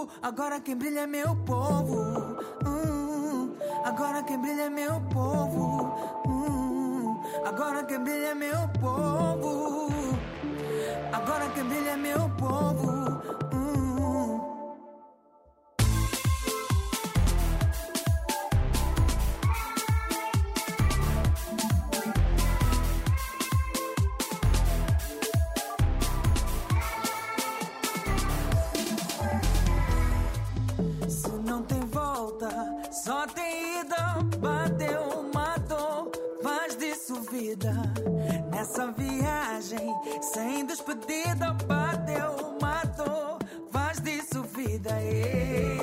povo. Agora quem brilha é meu povo. Agora quem brilha é meu povo. Agora quem brilha é meu povo. Agora quem brilha é meu povo. Só tem ida. Bateu, matou, faz disso vida. Nessa viagem, sem despedida. Bateu, matou, faz disso vida. Ei,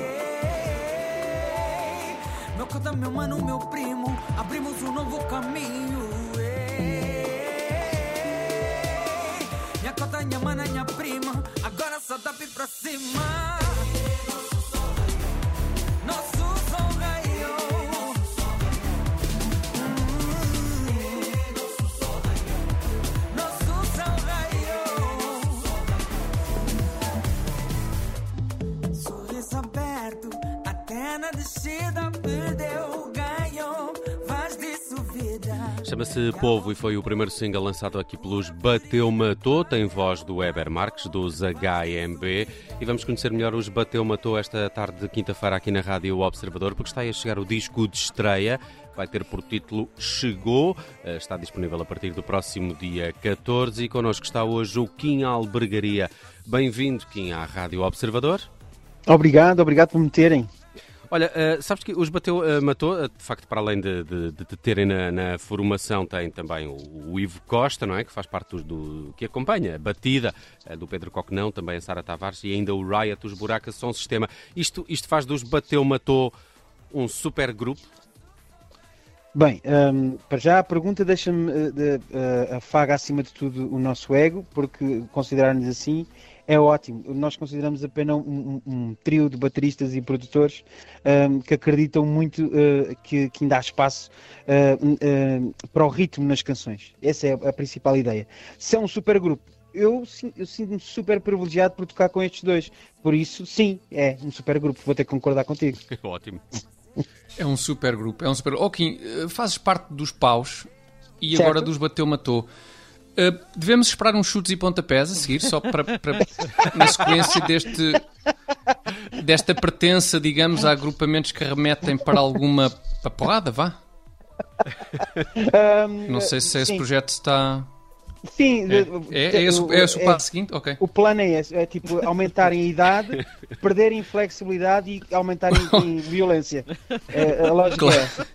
Meu cota, meu mano, meu primo. Abrimos um novo caminho. Ei, Minha cota, minha mana, minha prima. Agora só dá pra cima. Chama-se Povo e foi o primeiro single lançado aqui pelos Bateu Matou, tem voz do Weber Marques, dos HMB. E vamos conhecer melhor os Bateu Matou esta tarde de quinta-feira aqui na Rádio Observador, porque está aí a chegar o disco de estreia. Vai ter por título Chegou, Eh, está disponível a partir do próximo dia 14 e connosco está hoje o Kim Albergaria. Bem-vindo, Kim, à Rádio Observador. Obrigado, obrigado por me terem. Olha, eh, sabes que os Bateu eh, Matou, eh, de facto, para além de, de- de te terem na, na formação, tem também o, o Ivo Costa, não é? Que faz parte do, do- que acompanha a batida do Pedro Coquenão, também a Sara Tavares e ainda o Riot, os Buracas Som Sistema. Isto, isto faz dos Bateu Matou um super grupo. Bem, hum, para já a pergunta deixa-me de- afaga acima de tudo o nosso ego, porque considerar-nos assim é ótimo. Nós consideramos apenas um, um- um trio de bateristas e produtores hum, que acreditam muito eh, que, que ainda há espaço hum, eh, para o ritmo nas canções. Essa é a principal ideia. Se é um super grupo, eu, eu sinto-me super privilegiado por tocar com estes dois. Por isso, sim, é um super grupo. Vou ter que concordar contigo. Ótimo. É um super grupo, é um super. Kim, eh, fazes parte dos paus e Certo. agora dos bateu-matou. Eh, devemos esperar uns chutes e pontapés a seguir, só para, para- na sequência deste, desta pertença, digamos, a agrupamentos que remetem para alguma papoada, vá? Hum, Não sei se esse sim. projeto está. Sim, É, é, é esse, é esse o é- passo seguinte? Ok. O plano é esse, é tipo aumentarem a idade, perderem flexibilidade e aumentarem em violência. É, a lógica Claro. é essa.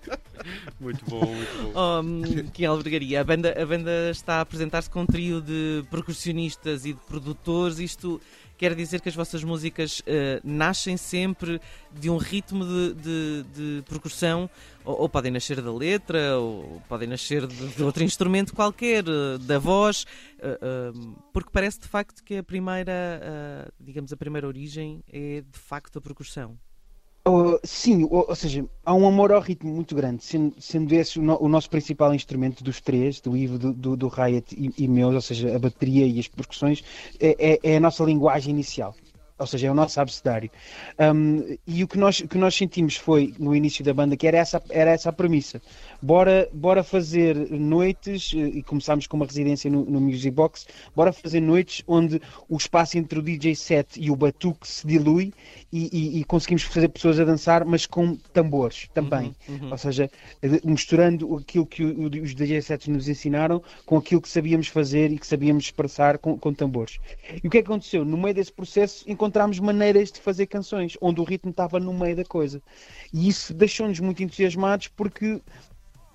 Muito bom, muito bom. Um, Albergaria, a banda, a banda está a apresentar-se com um trio de percussionistas e de produtores. Isto quer dizer que as vossas músicas eh, nascem sempre de um ritmo de, de, de percussão, ou, ou podem nascer da letra, ou podem nascer de, de outro instrumento qualquer, eh, da voz, eh, porque parece de facto que a primeira, digamos, a primeira origem é de facto a percussão. Oh, sim, ou, ou seja, há um amor ao ritmo muito grande, sendo, sendo esse o, no- o nosso principal instrumento dos três, do Ivo, do, do, do Riot e, e meus, ou seja, a bateria e as percussões, é, é- é a nossa linguagem inicial. Ou seja, é o nosso abecedário. Um, e o que, nós, que nós sentimos foi, no início da banda, que era essa, era essa a premissa. Bora, bora fazer noites, eh, e começámos com uma residência no, no Music Box, bora fazer noites onde o espaço entre o DJ set e o batuque se dilui e, e- e conseguimos fazer pessoas a dançar, mas com tambores também. Ou seja, eh, misturando aquilo que o- o- os DJ sets nos ensinaram com aquilo que sabíamos fazer e que sabíamos expressar com, com tambores. E o que é que aconteceu? No meio desse processo encontramos maneiras de fazer canções, onde o ritmo estava no meio da coisa. E isso deixou-nos muito entusiasmados porque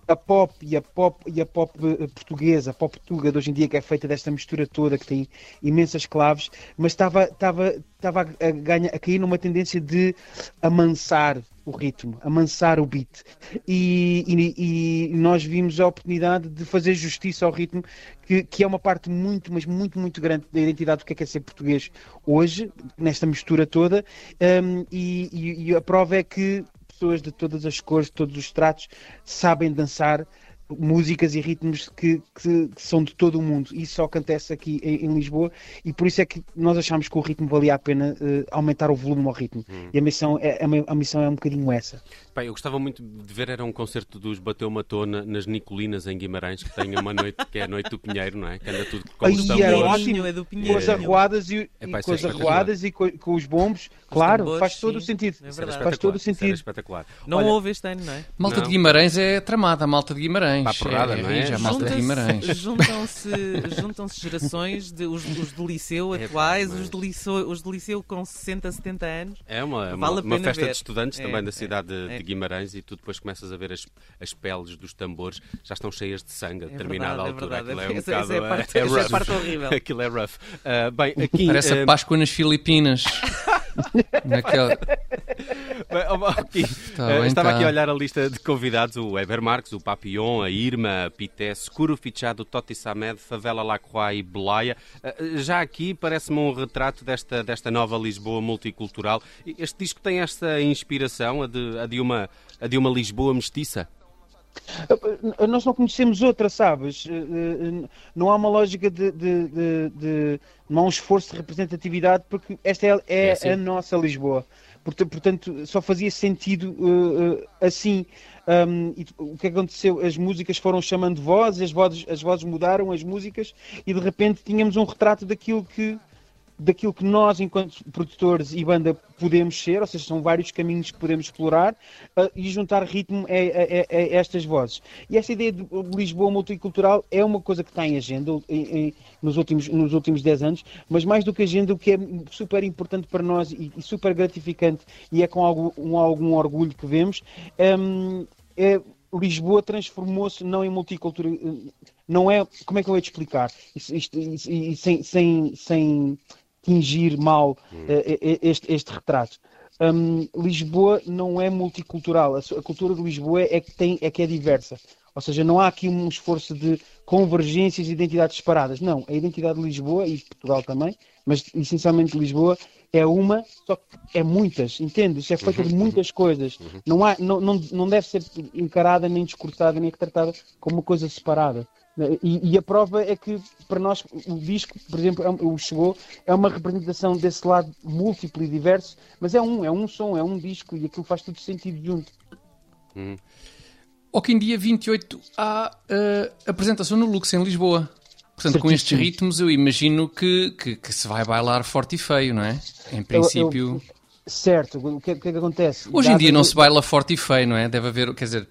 a pop e a pop e a pop eh, portuguesa, a pop tuga de hoje em dia que é feita desta mistura toda que tem imensas claves, mas estava estava estava a, a cair numa tendência de amansar o ritmo, amansar o beat. E, e, e, nós vimos a oportunidade de fazer justiça ao ritmo, que, que é uma parte muito, mas muito, muito grande da identidade do que é, que é ser português hoje, nesta mistura toda. Um, e, e a prova é que pessoas de todas as cores, de todos os tratos, sabem dançar músicas e ritmos que, que, que, são de todo o mundo. Isso só acontece aqui em, em, Lisboa e por isso é que nós achamos que o ritmo valia a pena uh, aumentar o volume ao ritmo. Hum. E a missão, é, a, a, missão é um bocadinho essa. Bem, eu gostava muito de ver era um concerto dos Bateu Matou na, nas Nicolinas em Guimarães, que tem uma noite que é a noite do Pinheiro, não é? Que anda tudo com os tambores. ótimo, é do Pinheiro. Com as arruadas e, é, pá, com, as arruadas e com, com, os bombos, os claro, tambores, faz todo sim. o sentido. É faz todo o sentido. espetacular. Não Olha, houve este ano, não é? Malta não. de Guimarães é tramada, malta de Guimarães. Pá, porrada, é, não é? Já malta de Guimarães. Juntam-se juntam gerações, de, os, os do liceu é, atuais, os, do liceu, os do liceu com 60, 70 anos. É uma, vale uma, uma festa ver. de estudantes também da cidade de, de Guimarães e tudo depois começas a ver as, as peles dos tambores, já estão cheias de sangue a é determinada verdade, altura. É verdade, é um essa, bocado, essa é, a parte, é, é, a parte horrível. Aquilo é rough. Uh, bem, aqui, Parece uh, a Páscoa nas Filipinas. Naquela... Bem, aqui, uh, estava tá. aqui a olhar a lista de convidados: o Weber Marques, o Papillon, a Irma, a Pité, Seguro Fichado, Toti Samed, Favela Lacroix e Belaia. já aqui parece-me um retrato desta, desta nova Lisboa multicultural. Este disco tem esta inspiração, a de, a de, uma, a de uma Lisboa mestiça? Nós não conhecemos outra, sabes? Eh, eh, não há uma lógica de, de, de, de não há um esforço de representatividade, porque esta é, é, é assim. a nossa Lisboa. Portanto, só fazia sentido uh, assim. Um, e, o que aconteceu? As músicas foram chamando vozes, as vozes, as vozes mudaram, as músicas, e de repente tínhamos um retrato daquilo que daquilo que nós, enquanto produtores e banda, podemos ser, ou seja, são vários caminhos que podemos explorar uh, e juntar ritmo a, a, a, estas vozes. E esta ideia de Lisboa multicultural é uma coisa que está em agenda em, em, nos, últimos, nos últimos 10 anos, mas mais do que agenda, o que é super importante para nós e, e super gratificante e é com algum, um, algum orgulho que vemos, um, é Lisboa transformou-se não em multicultura, não é, como é que eu ia te explicar? Isto, isto, isto, sem, sem tingir mal uh, este, este retrato. Um, Lisboa não é multicultural. A, a, cultura de Lisboa é que, tem, é que é diversa. Ou seja, não há aqui um esforço de convergências e identidades separadas. Não, a identidade de Lisboa, e de Portugal também, mas essencialmente Lisboa, é uma, só que é muitas, entendes? É feita de uhum, muitas uhum. coisas. Uhum. Não, há, não, não, não deve ser encarada, nem discursada, nem retratada como uma coisa separada. E, e, a prova é que, para nós, o disco, por exemplo, é, o Chegou, é uma representação desse lado múltiplo e diverso, mas é um, é um som, é um disco e aquilo faz tudo sentido junto. Hum. Ok, em dia 28 há uh, apresentação no Lux em Lisboa. Portanto, Certíssimo. com estes ritmos, eu imagino que, que, que, se vai bailar forte e feio, não é? Em princípio. Eu, eu, certo, o que, o que é que acontece? Hoje em dia não se baila forte e feio, não é? Deve haver, quer dizer,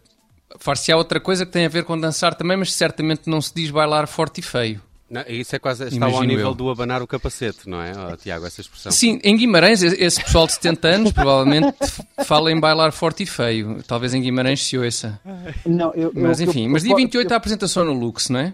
Far-se há outra coisa que tem a ver com dançar também, mas certamente não se diz bailar forte e feio. Não, isso é quase, está Imagino ao nível eu. do abanar o capacete, não é, oh, Tiago, essa expressão? Sim, em Guimarães, esse pessoal de 70 anos provavelmente fala em bailar forte e feio. Talvez em Guimarães se ouça. Não, eu, mas eu, enfim, eu, mas dia 28 a apresentação no Lux, não é?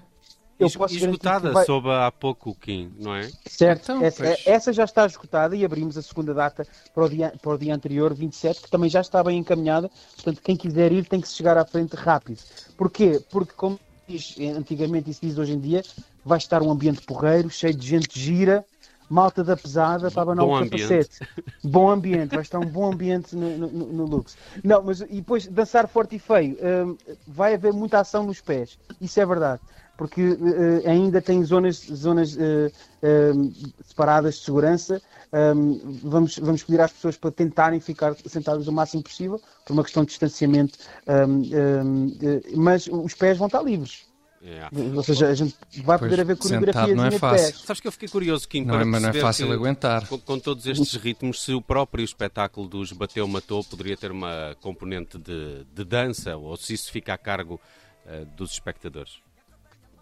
Eu posso esgotada, vai... soube há pouco o Kim, não é? Certo, então, essa, essa, já está esgotada e abrimos a segunda data para o, dia, para o dia anterior, 27, que também já está bem encaminhada. Portanto, quem quiser ir tem que se chegar à frente rápido. Porquê? Porque, como diz antigamente e se diz hoje em dia, vai estar um ambiente porreiro, cheio de gente gira, malta da pesada para abanar o capacete. Bom ambiente, vai estar um bom ambiente no, no, no, Lux. Não, mas e depois dançar forte e feio, hum, vai haver muita ação nos pés, isso é verdade porque uh, ainda tem zonas, zonas uh, uh, separadas de segurança. Um, vamos, vamos pedir às pessoas para tentarem ficar sentadas o máximo possível, por uma questão de distanciamento, um, mas os pés vão estar livres. Yeah. Ou seja, a gente vai poder haver coreografias não é fácil. Sabes que eu fiquei curioso, Kim, não, é, mas não é fácil que, aguentar. Com, com, todos estes ritmos, se o próprio espetáculo dos Bateu Matou poderia ter uma componente de, de dança, ou se isso fica a cargo uh, dos espectadores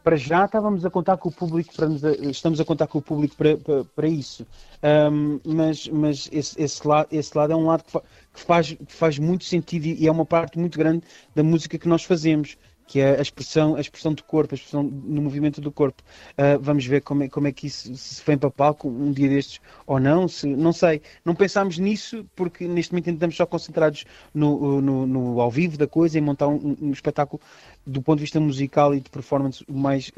para já estávamos a contar com o público, para nos, estamos a contar com o público para, para, para isso. Um, mas mas esse, esse, lado, esse lado é um lado que, fa, que, faz, que faz muito sentido e é uma parte muito grande da música que nós fazemos, que é a expressão, a expressão do corpo, a expressão no movimento do corpo. Uh, vamos ver como é, como é que isso se vem para palco um dia destes ou não, se, não sei. Não pensámos nisso porque neste momento estamos só concentrados no, no, no ao vivo da coisa, em montar um, um espetáculo do ponto de vista musical e de performance o mais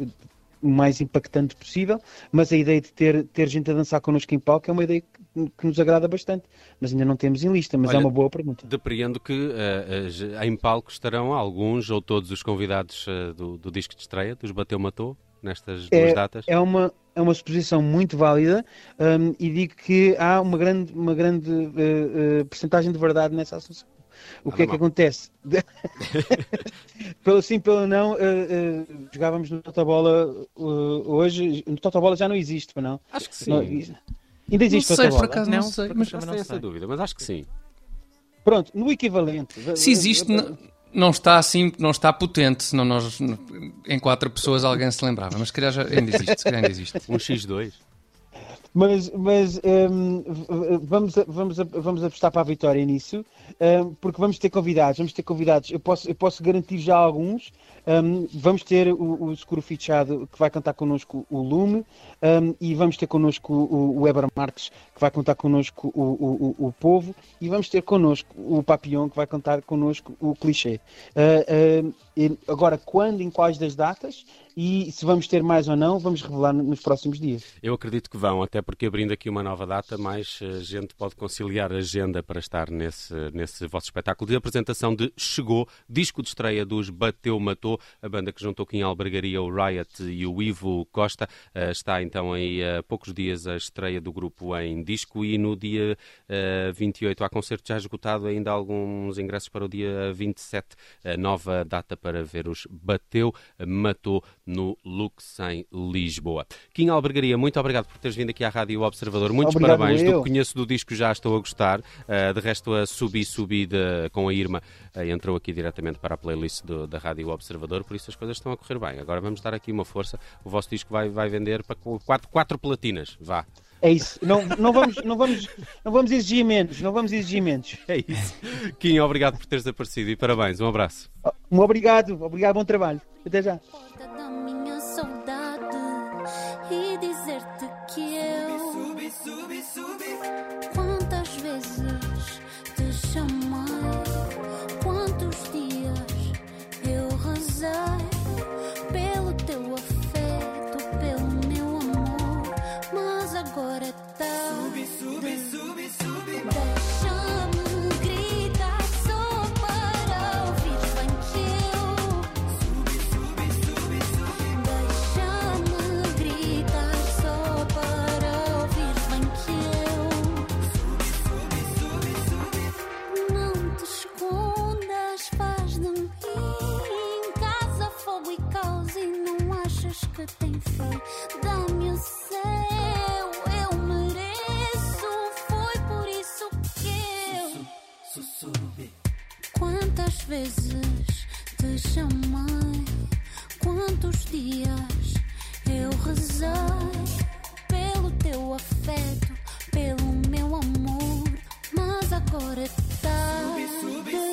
o mais impactante possível, mas a ideia de ter, ter gente a dançar connosco em palco é uma ideia que, que nos agrada bastante, mas ainda não temos em lista, mas é Olha, é uma boa pergunta. Depreendo que uh, uh, em palco estarão alguns ou todos os convidados uh, do, do, disco de estreia, dos Bateu Matou, nestas é, duas datas? É uma, é uma exposição muito válida um, e digo que há uma grande, uma grande uh, percentagem de verdade nessa associação. O que é que acontece? pelo sim, pelo não, uh, uh, jogávamos no Totobola uh, hoje. No Totobola já não existe, não? Acho que sim. Não, ainda existe não sei, por acaso não, não sei, mas já tenho essa dúvida, mas acho que sim. Pronto, no equivalente. Se existe, não, não está assim, não está potente, senão nós em quatro pessoas alguém se lembrava, mas se calhar já ainda existe, se calhar ainda existe. Um X2. Mas, mas um, vamos, vamos, vamos apostar para a vitória nisso, um, porque vamos ter convidados, vamos ter convidados. Eu posso, eu posso garantir já alguns. Um, vamos ter o, o Seguro Fichado que vai cantar connosco o Lume e vamos ter connosco o, o Weber Marques que vai contar connosco o, o, o Povo e vamos ter connosco o Papillon que vai cantar connosco o Clichê. Uh, uh, agora, quando, em quais das datas, e se vamos ter mais ou não, vamos revelar nos próximos dias. Eu acredito que vão, até porque abrindo aqui uma nova data, mais eh, gente pode conciliar a agenda para estar nesse, nesse vosso espetáculo de apresentação de Chegou, disco de estreia dos Bateu Matou, a banda que juntou aqui em Albergaria o Riot e o Ivo Costa. Eh, está então aí há poucos dias a estreia do grupo em disco e no dia 28 eh, há concerto já esgotado, ainda alguns ingressos para o dia 27, nova data para ver os Bateu Matou no Lux em Lisboa. Kim Albergaria, muito obrigado por teres vindo aqui à Rádio Observador. Muitos obrigado parabéns. Eu. Do que conheço do disco já estou a gostar. Uh, de resto, a Subi Subi de, com a Irma entrou aqui diretamente para a playlist do, da Rádio Observador, por isso as coisas estão a correr bem. Agora vamos dar aqui uma força. O vosso disco vai, vai vender para quatro, quatro platinas. Vá. É isso. Não, não, vamos, não, vamos, não vamos exigir menos. Não vamos exigir menos. É isso. Kim, obrigado por teres aparecido e parabéns. Um abraço. Um obrigado. Obrigado. Bom trabalho. Até já. Vezes te chamei, quantos dias eu rezei pelo teu afeto, pelo meu amor, mas agora. Subi, subi, subi, subi.